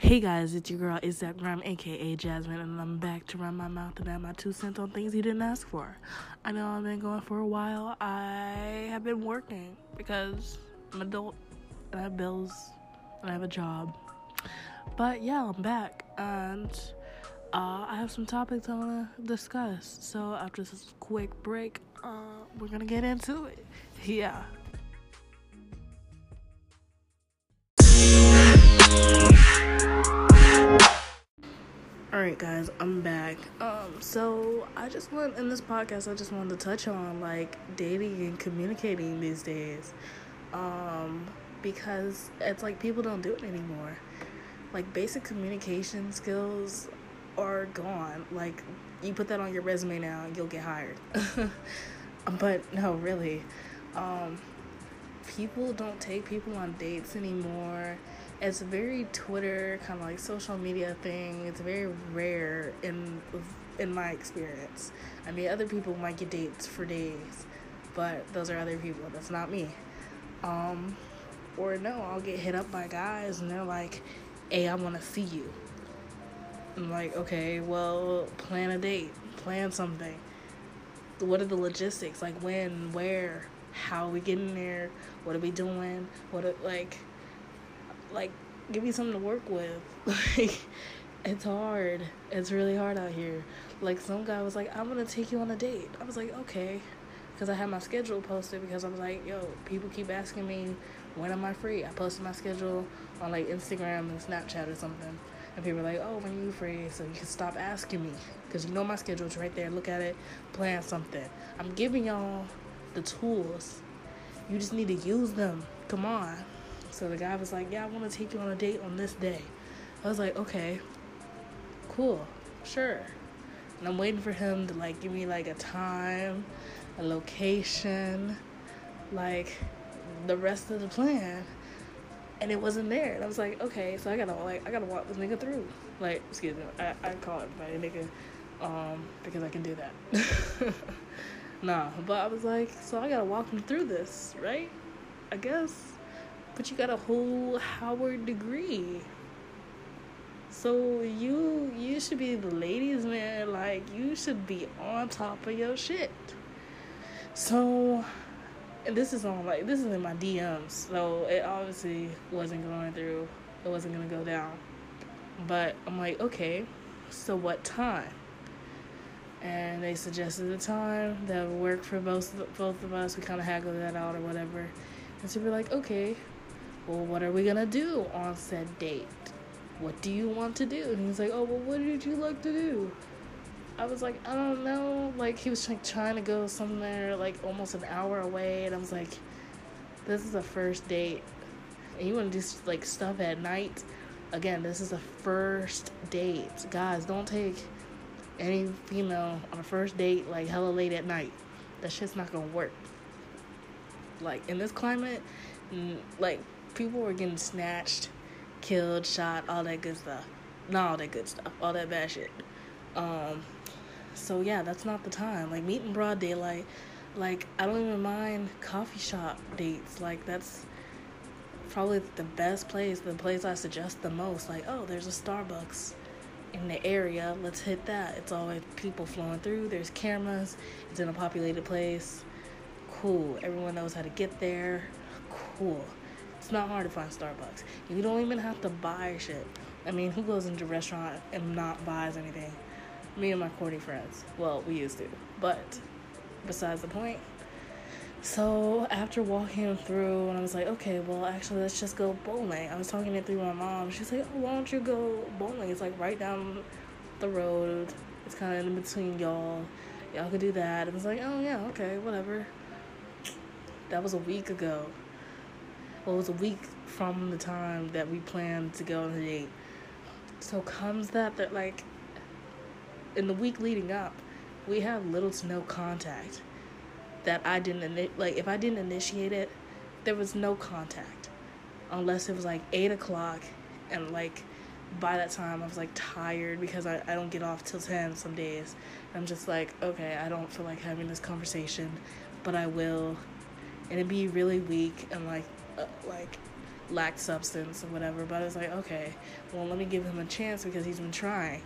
Hey guys, it's your girl Instagram, aka Jasmine, and I'm back to run my mouth and add my two cents on things you didn't ask for. I know I've been going for a while. I have been working because I'm adult and I have bills and I have a job. But yeah, I'm back and uh, I have some topics I want to discuss. So after this quick break, uh, we're gonna get into it. Yeah. Alright guys, I'm back. Um, so I just want in this podcast I just wanted to touch on like dating and communicating these days. Um, because it's like people don't do it anymore. Like basic communication skills are gone. Like you put that on your resume now and you'll get hired. but no, really. Um, people don't take people on dates anymore it's a very Twitter kind of like social media thing. It's very rare in in my experience. I mean, other people might get dates for days, but those are other people. That's not me. Um, or no, I'll get hit up by guys and they're like, "Hey, I want to see you." I'm like, okay, well, plan a date, plan something. What are the logistics? Like when, where, how are we getting there? What are we doing? What are, like like give me something to work with. Like it's hard. It's really hard out here. Like some guy was like, "I'm gonna take you on a date." I was like, "Okay," because I had my schedule posted because I was like, "Yo, people keep asking me when am I free." I posted my schedule on like Instagram and Snapchat or something, and people were like, "Oh, when are you free?" So you can stop asking me because you know my schedule's right there. Look at it, plan something. I'm giving y'all the tools. You just need to use them. Come on. So the guy was like, Yeah, I want to take you on a date on this day. I was like, Okay, cool, sure. And I'm waiting for him to like give me like a time, a location, like the rest of the plan. And it wasn't there. And I was like, okay, so I gotta like I gotta walk this nigga through. Like, excuse me, I, I call my nigga, um, because I can do that. nah, but I was like, so I gotta walk him through this, right? I guess but you got a whole Howard degree. So you you should be the ladies man, like you should be on top of your shit. So this is on like this is in my DMs, so it obviously wasn't going through. It wasn't gonna go down. But I'm like, okay, so what time? And they suggested a time that would work for both both of us. We kind of haggled that out or whatever. And so we're like, okay, well, what are we gonna do on said date? What do you want to do? And he's like, oh, well, what did you like to do? I was like, I don't know. Like, he was like trying to go somewhere like almost an hour away. And I was like, this is a first date. And you want to do like stuff at night? Again, this is a first date. Guys, don't take any female on a first date like hella late at night. That shit's not gonna work. Like, in this climate, like, people were getting snatched, killed, shot, all that good stuff. Not all that good stuff, all that bad shit. Um, so yeah, that's not the time. Like meet in broad daylight. Like I don't even mind coffee shop dates. Like that's probably the best place, the place I suggest the most. Like, oh, there's a Starbucks in the area. Let's hit that. It's always people flowing through. There's cameras. It's in a populated place. Cool. Everyone knows how to get there. Cool. It's not hard to find Starbucks. You don't even have to buy shit. I mean, who goes into a restaurant and not buys anything? Me and my corny friends. Well, we used to. But besides the point. So after walking through, and I was like, okay, well, actually, let's just go bowling. I was talking it through my mom. She's like, oh, why don't you go bowling? It's like right down the road. It's kind of in between y'all. Y'all could do that. I was like, oh, yeah, okay, whatever. That was a week ago well, it was a week from the time that we planned to go on the date. So comes that that like in the week leading up, we have little to no contact. That I didn't like if I didn't initiate it, there was no contact, unless it was like eight o'clock, and like by that time I was like tired because I, I don't get off till ten some days. I'm just like okay I don't feel like having this conversation, but I will, and it'd be really weak and like uh, like lacked substance or whatever. But I was like, okay, well, let me give him a chance because he's been trying.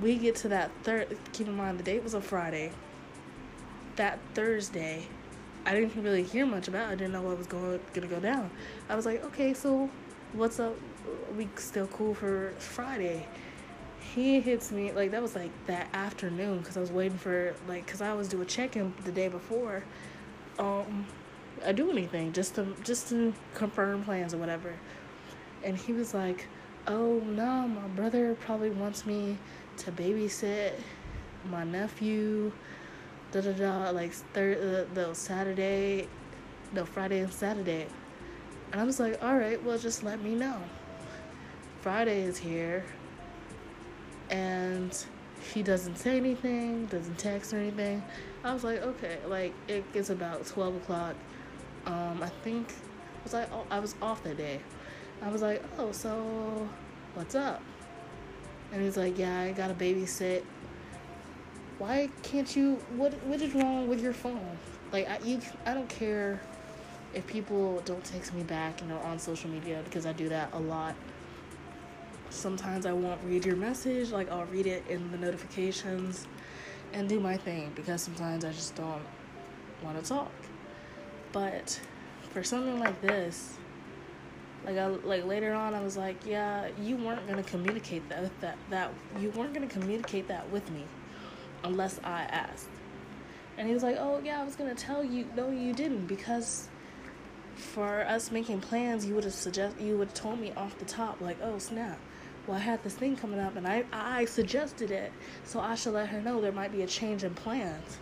We get to that third. Keep in mind, the date was a Friday. That Thursday, I didn't really hear much about. It. I didn't know what was going gonna go down. I was like, okay, so what's up? Are we still cool for Friday? He hits me like that was like that afternoon because I was waiting for like because I was do a check in the day before. Um, I do anything just to just to confirm plans or whatever. And he was like, "Oh no, my brother probably wants me to babysit my nephew." Da da da. Like third, uh, the Saturday, no Friday and Saturday. And I was like, "All right, well, just let me know." Friday is here, and he doesn't say anything, doesn't text or anything. I was like, okay, like it gets about twelve o'clock um, I think was I I was off that day. I was like, oh, so what's up? And he's like, yeah, I got to babysit. Why can't you? What what is wrong with your phone? Like I you I don't care if people don't text me back, you know, on social media because I do that a lot. Sometimes I won't read your message, like I'll read it in the notifications and do my thing because sometimes I just don't want to talk. But for something like this, like I like later on, I was like, yeah, you weren't gonna communicate that that that you weren't gonna communicate that with me, unless I asked. And he was like, oh yeah, I was gonna tell you. No, you didn't because for us making plans, you would have suggest you would have told me off the top, like, oh snap. Well, I had this thing coming up, and I I suggested it, so I should let her know there might be a change in plans.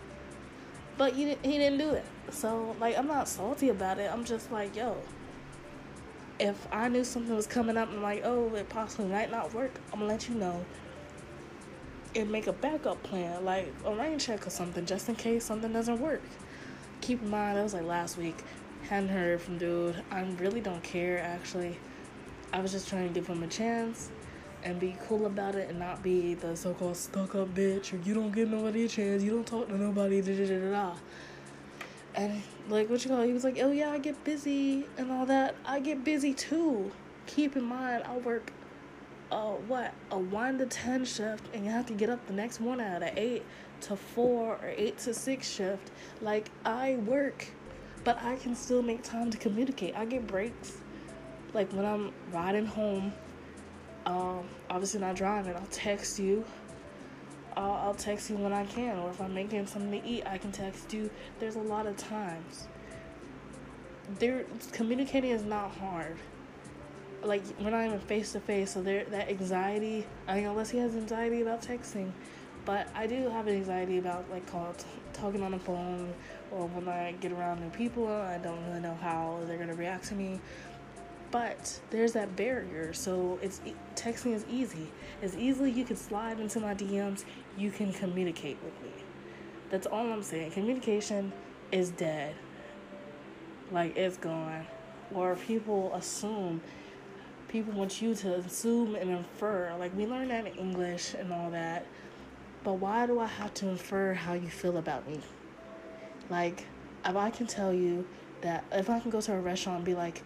But didn't, he didn't do it. So, like, I'm not salty about it. I'm just like, yo, if I knew something was coming up and like, oh, it possibly might not work, I'm gonna let you know and make a backup plan, like a rain check or something, just in case something doesn't work. Keep in mind, that was like last week. Hadn't heard from dude. I really don't care, actually. I was just trying to give him a chance and be cool about it and not be the so-called stuck-up bitch or you don't give nobody a chance, you don't talk to nobody, da da da da. And like what you call, it? he was like, oh yeah, I get busy and all that. I get busy too. Keep in mind, I work, uh, what a one to ten shift, and you have to get up the next morning at a eight to four or eight to six shift. Like I work, but I can still make time to communicate. I get breaks, like when I'm riding home um, obviously not driving. I'll text you. I'll, I'll text you when I can, or if I'm making something to eat, I can text you. There's a lot of times. There, communicating is not hard. Like we're not even face to face, so there that anxiety. I mean, unless he has anxiety about texting, but I do have anxiety about like call, t- talking on the phone, or when I get around new people, I don't really know how they're gonna react to me but there's that barrier so it's texting is easy. As easily you can slide into my dms you can communicate with me. That's all i'm saying. Communication is dead. Like it's gone. Or people assume people want you to assume and infer. Like we learn that in english and all that. But why do i have to infer how you feel about me? Like if i can tell you that if i can go to a restaurant and be like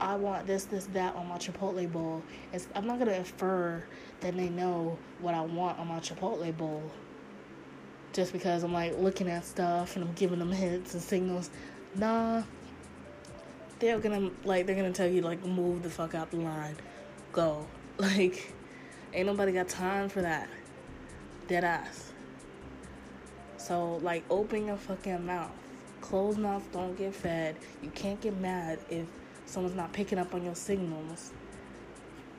I want this, this, that on my Chipotle bowl. It's, I'm not gonna infer that they know what I want on my Chipotle bowl. Just because I'm like looking at stuff and I'm giving them hints and signals. Nah. They're gonna like they're gonna tell you like move the fuck out the line. Go. Like ain't nobody got time for that. Dead ass. So like open your fucking mouth. Closed mouth don't get fed. You can't get mad if someone's not picking up on your signals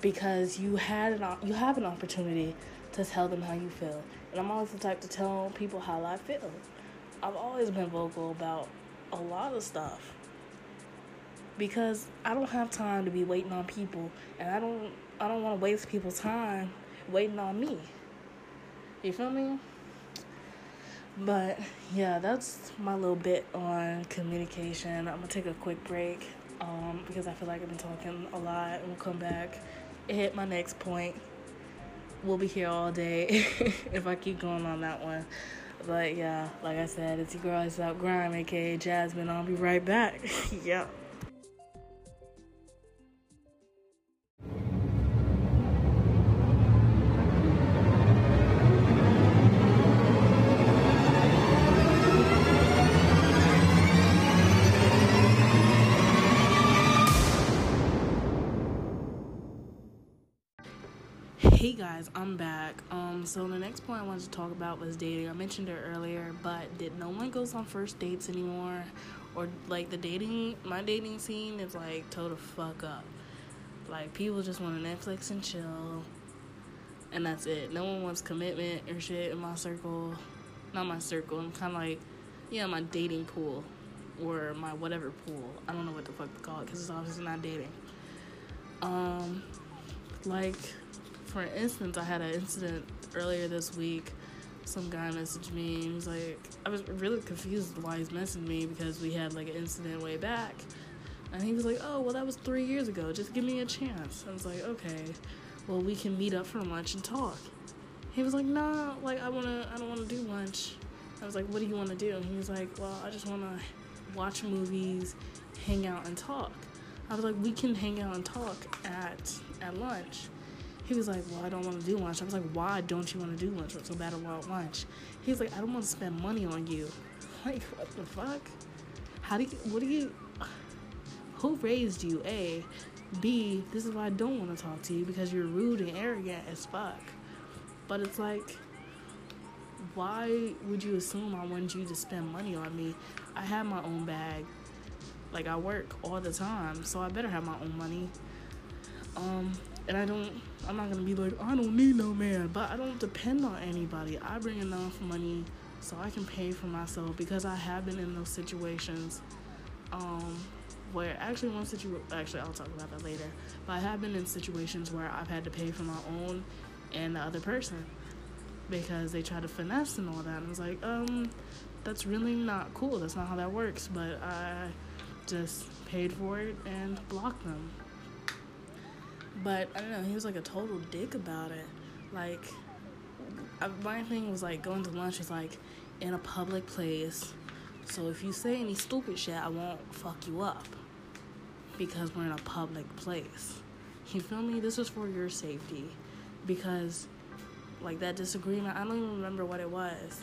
because you had an you have an opportunity to tell them how you feel. And I'm always the type to tell people how I feel. I've always been vocal about a lot of stuff because I don't have time to be waiting on people, and I don't I don't want to waste people's time waiting on me. You feel me? But yeah, that's my little bit on communication. I'm gonna take a quick break um, because I feel like I've been talking a lot. And we'll come back hit my next point. We'll be here all day if I keep going on that one. But yeah, like I said, it's your girl, it's out grime, aka Jasmine. I'll be right back. yeah. Guys, I'm back. Um, so the next point I wanted to talk about was dating. I mentioned it earlier, but did no one goes on first dates anymore? Or like the dating, my dating scene is like total fuck up. Like people just want to Netflix and chill, and that's it. No one wants commitment or shit in my circle. Not my circle. I'm kind of like, yeah, my dating pool or my whatever pool. I don't know what the fuck to call it because it's obviously not dating. Um, like for instance, I had an incident earlier this week. Some guy messaged me. He was like, I was really confused why he's messaging me because we had like an incident way back. And he was like, Oh, well, that was three years ago. Just give me a chance. I was like, Okay, well, we can meet up for lunch and talk. He was like, Nah, like, I wanna, I don't wanna do lunch. I was like, What do you wanna do? And he was like, Well, I just wanna watch movies, hang out, and talk. I was like, We can hang out and talk at at lunch. He was like, Well, I don't want to do lunch. I was like, Why don't you want to do lunch? What's so bad about lunch? He's like, I don't want to spend money on you. Like, what the fuck? How do you, what do you, who raised you? A. B. This is why I don't want to talk to you because you're rude and arrogant as fuck. But it's like, why would you assume I wanted you to spend money on me? I have my own bag. Like, I work all the time, so I better have my own money. Um, and I don't I'm not gonna be like I don't need no man, but I don't depend on anybody. I bring enough money so I can pay for myself because I have been in those situations um, where actually one situation actually I'll talk about that later. But I have been in situations where I've had to pay for my own and the other person because they try to finesse and all that. And I was like, um, that's really not cool. That's not how that works. But I just paid for it and blocked them. But I don't know, he was like a total dick about it. Like, I, my thing was like going to lunch is like in a public place. So if you say any stupid shit, I won't fuck you up because we're in a public place. You feel me? This is for your safety because like that disagreement, I don't even remember what it was,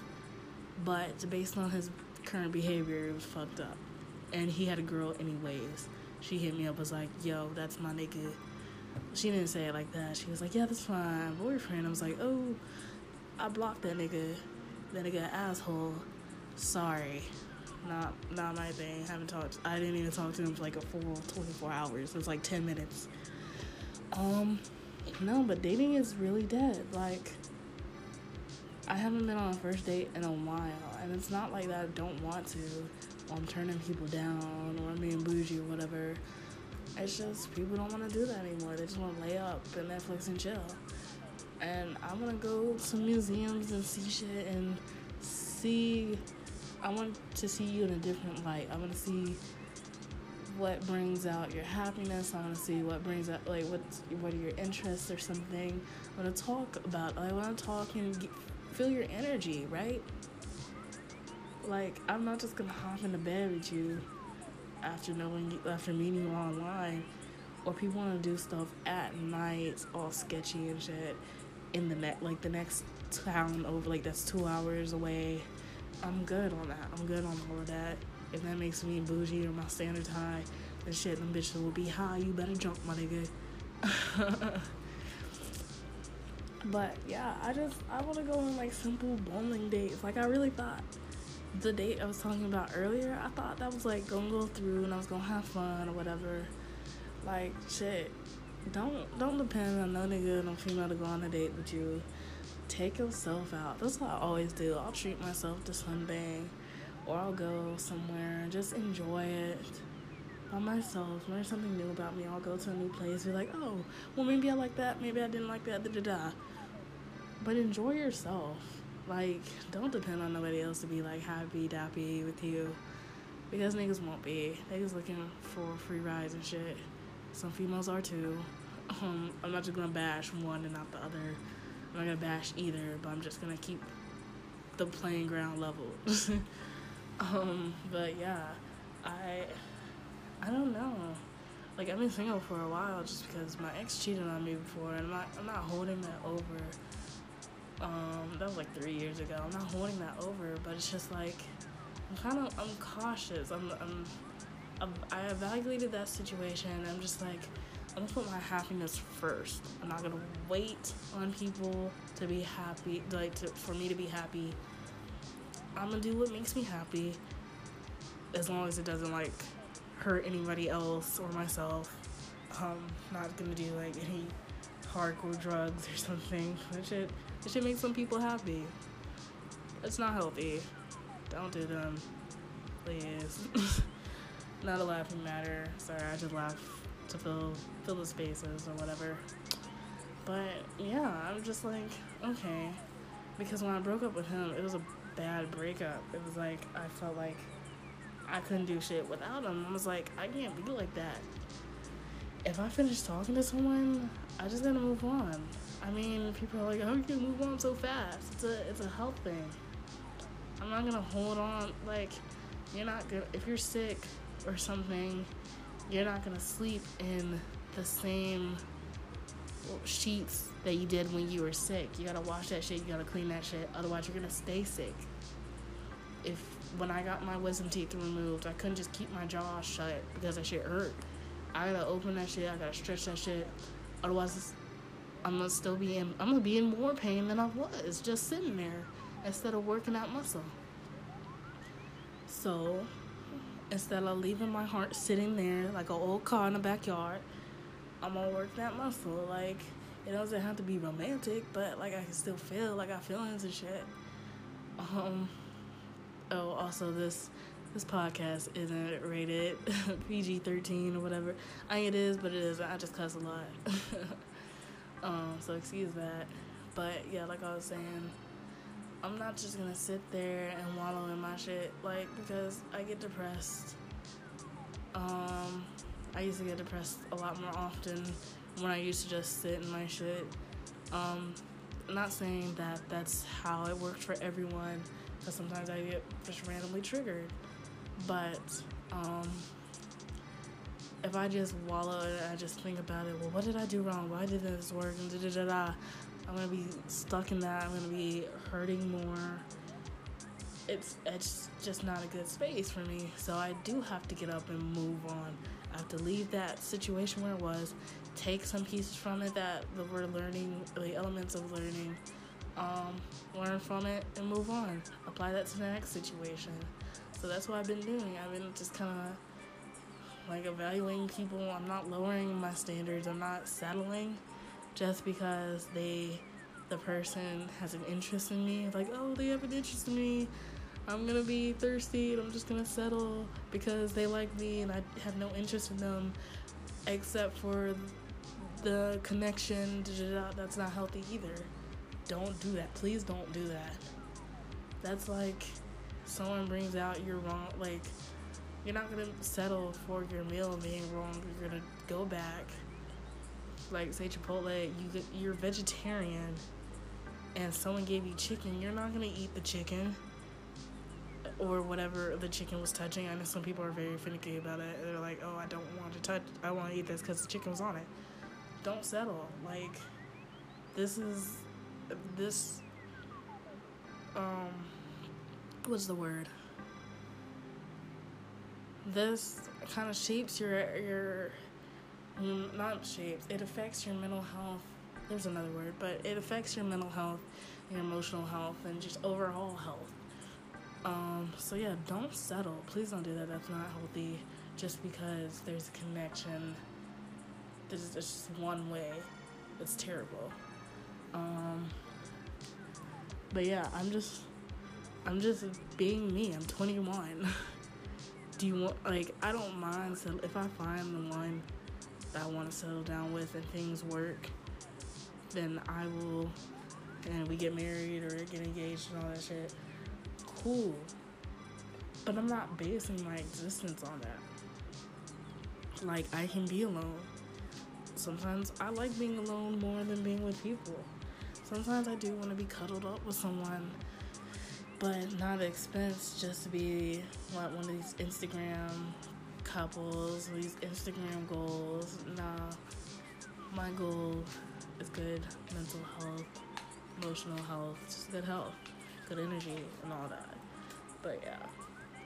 but based on his current behavior, it was fucked up. And he had a girl anyways. She hit me up was like, "Yo, that's my nigga." She didn't say it like that. She was like, "Yeah, that's fine, boyfriend." I was like, "Oh, I blocked that nigga. That nigga asshole. Sorry, not not my thing. Haven't talked. I didn't even talk to him for like a full 24 hours. It was like 10 minutes. Um, no, but dating is really dead. Like, I haven't been on a first date in a while, and it's not like that I don't want to, I'm turning people down, or I'm being bougie or whatever. It's just people don't want to do that anymore. They just want to lay up and Netflix and chill. And I want to go to museums and see shit and see. I want to see you in a different light. I want to see what brings out your happiness. I want to see what brings out like what what are your interests or something. I want to talk about. I want to talk and get, feel your energy, right? Like I'm not just gonna hop into bed with you after knowing you, after meeting you online, or people want to do stuff at night, all sketchy and shit, in the net like the next town over, like that's two hours away. I'm good on that. I'm good on all of that. If that makes me bougie or my standards high, then shit, them bitches will be high. You better jump, my nigga. but yeah, I just I want to go on like simple bowling dates. Like I really thought the date I was talking about earlier, I thought that was like gonna go through and I was gonna have fun or whatever. Like shit, don't don't depend on no nigga, no female to go on a date with you. Take yourself out. That's what I always do. I'll treat myself to something, or I'll go somewhere and just enjoy it by myself. Learn something new about me. I'll go to a new place. Be like, oh, well maybe I like that. Maybe I didn't like that. Da da da. But enjoy yourself like, don't depend on nobody else to be like happy dappy with you. Because niggas won't be. Niggas looking for free rides and shit. Some females are too. Um, I'm not just gonna bash one and not the other. I'm not gonna bash either, but I'm just gonna keep the playing ground level. um, but yeah, I I don't know. Like I've been single for a while just because my ex cheated on me before, and I'm not I'm not holding that over um, that was like three years ago. I'm not holding that over, but it's just like I'm kind of I'm cautious. I'm, I'm, I'm I evaluated that situation. I'm just like I'm gonna put my happiness first. I'm not gonna wait on people to be happy, like to, for me to be happy. I'm gonna do what makes me happy, as long as it doesn't like hurt anybody else or myself. Um, not gonna do like any hardcore drugs or something. That shit, that shit makes some people happy. It's not healthy. Don't do them, please. not a laughing matter. Sorry, I just laugh to fill fill the spaces or whatever. But yeah, I'm just like, okay. Because when I broke up with him, it was a bad breakup. It was like I felt like I couldn't do shit without him. I was like, I can't be like that. If I finish talking to someone, I just gotta move on. I mean, people are like, how you can move on so fast? It's a it's a health thing. I'm not gonna hold on like you're not gonna if you're sick or something, you're not gonna sleep in the same sheets that you did when you were sick. You gotta wash that shit, you gotta clean that shit, otherwise you're gonna stay sick. If when I got my wisdom teeth removed, I couldn't just keep my jaw shut because that shit hurt. I gotta open that shit, I gotta stretch that shit. Otherwise I'm gonna still be in I'm gonna be in more pain than I was just sitting there instead of working out muscle. So instead of leaving my heart sitting there like an old car in the backyard, I'm gonna work that muscle. Like it doesn't have to be romantic, but like I can still feel like I feelings and shit. Um. Oh, also this this podcast isn't rated PG thirteen or whatever. I mean, it is, but it isn't. I just cuss a lot. um. So excuse that. But yeah, like I was saying, I'm not just gonna sit there and wallow in my shit, like because I get depressed. Um I used to get depressed a lot more often when I used to just sit in my shit. Um, not saying that that's how it worked for everyone, because sometimes I get just randomly triggered. But um, if I just wallow and I just think about it, well, what did I do wrong? Why did this work? And da da da da. I'm gonna be stuck in that. I'm gonna be hurting more. It's it's just not a good space for me. So I do have to get up and move on. I have to leave that situation where it was, take some pieces from it that we're learning, the elements of learning, um, learn from it, and move on. Apply that to the next situation. So that's what I've been doing. I've been just kind of like evaluating people. I'm not lowering my standards. I'm not settling just because they, the person has an interest in me. Like, oh, they have an interest in me. I'm gonna be thirsty and I'm just gonna settle because they like me and I have no interest in them except for the connection. That's not healthy either. Don't do that. Please don't do that. That's like someone brings out your wrong, like, you're not gonna settle for your meal being wrong. You're gonna go back. Like, say Chipotle, you, you're vegetarian and someone gave you chicken, you're not gonna eat the chicken or whatever the chicken was touching. I know some people are very finicky about it. They're like, oh, I don't want to touch, I want to eat this because the chicken was on it. Don't settle. Like, this is, this, um, what's the word? This kind of shapes your, your, not shapes, it affects your mental health. There's another word, but it affects your mental health, your emotional health, and just overall health. Um, so yeah, don't settle. Please don't do that. That's not healthy. Just because there's a connection, there's just one way. It's terrible. Um, but yeah, I'm just, I'm just being me. I'm 21. do you want like I don't mind so if I find the one that I want to settle down with and things work, then I will, and we get married or get engaged and all that shit cool. But I'm not basing my existence on that. Like, I can be alone. Sometimes I like being alone more than being with people. Sometimes I do want to be cuddled up with someone, but not expense just to be like one of these Instagram couples, these Instagram goals. Nah, my goal is good mental health, emotional health, just good health good energy and all that. But yeah,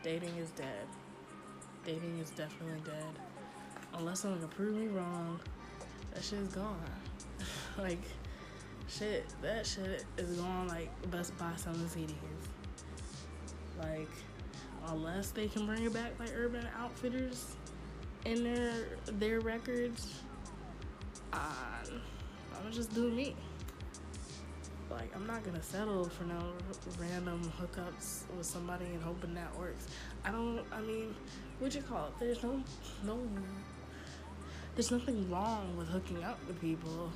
dating is dead. Dating is definitely dead. Unless someone can prove me wrong, that shit's gone. like, shit, that shit is gone. Like, Best Buy selling CDs. Like, unless they can bring it back like Urban Outfitters in their their records, uh, I'm gonna just do me. Like, I'm not gonna settle for no random hookups with somebody and hoping that works. I don't. I mean, what you call it? There's no no. There's nothing wrong with hooking up with people,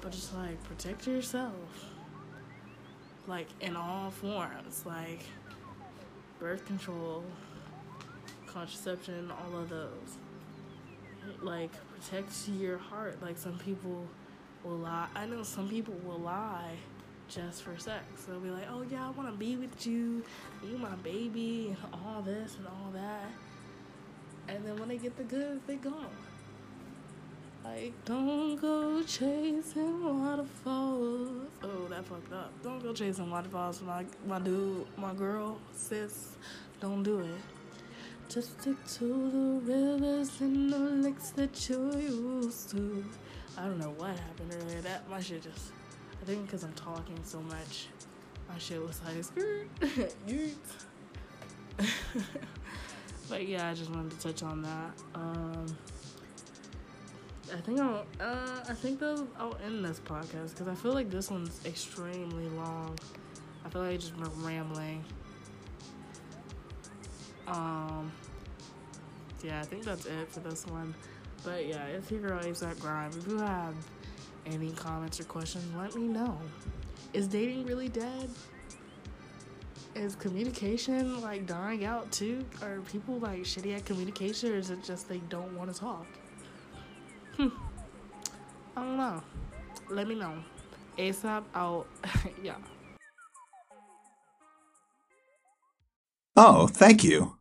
but just like protect yourself. Like in all forms, like birth control, contraception, all of those. Like protect your heart. Like some people will lie. I know some people will lie just for sex. They'll be like, "Oh yeah, I want to be with you, you my baby, and all this and all that." And then when they get the goods, they gone. Like, don't go chasing waterfalls. Oh, that fucked up. Don't go chasing waterfalls, my my dude, my girl, sis. Don't do it. Just stick to the rivers and the lakes that you're used to. I don't know what happened earlier. That my shit just. I think because I'm talking so much, my shit was like skirt, but yeah, I just wanted to touch on that. Um, I think I'll. Uh, I think though I'll end this podcast because I feel like this one's extremely long. I feel like I just been rambling. Um. Yeah, I think that's it for this one. But yeah, it's your girl ASAP Grime. If you have any comments or questions, let me know. Is dating really dead? Is communication like dying out too? Are people like shitty at communication or is it just they don't want to talk? Hmm. I don't know. Let me know. ASAP out. yeah. Oh, thank you.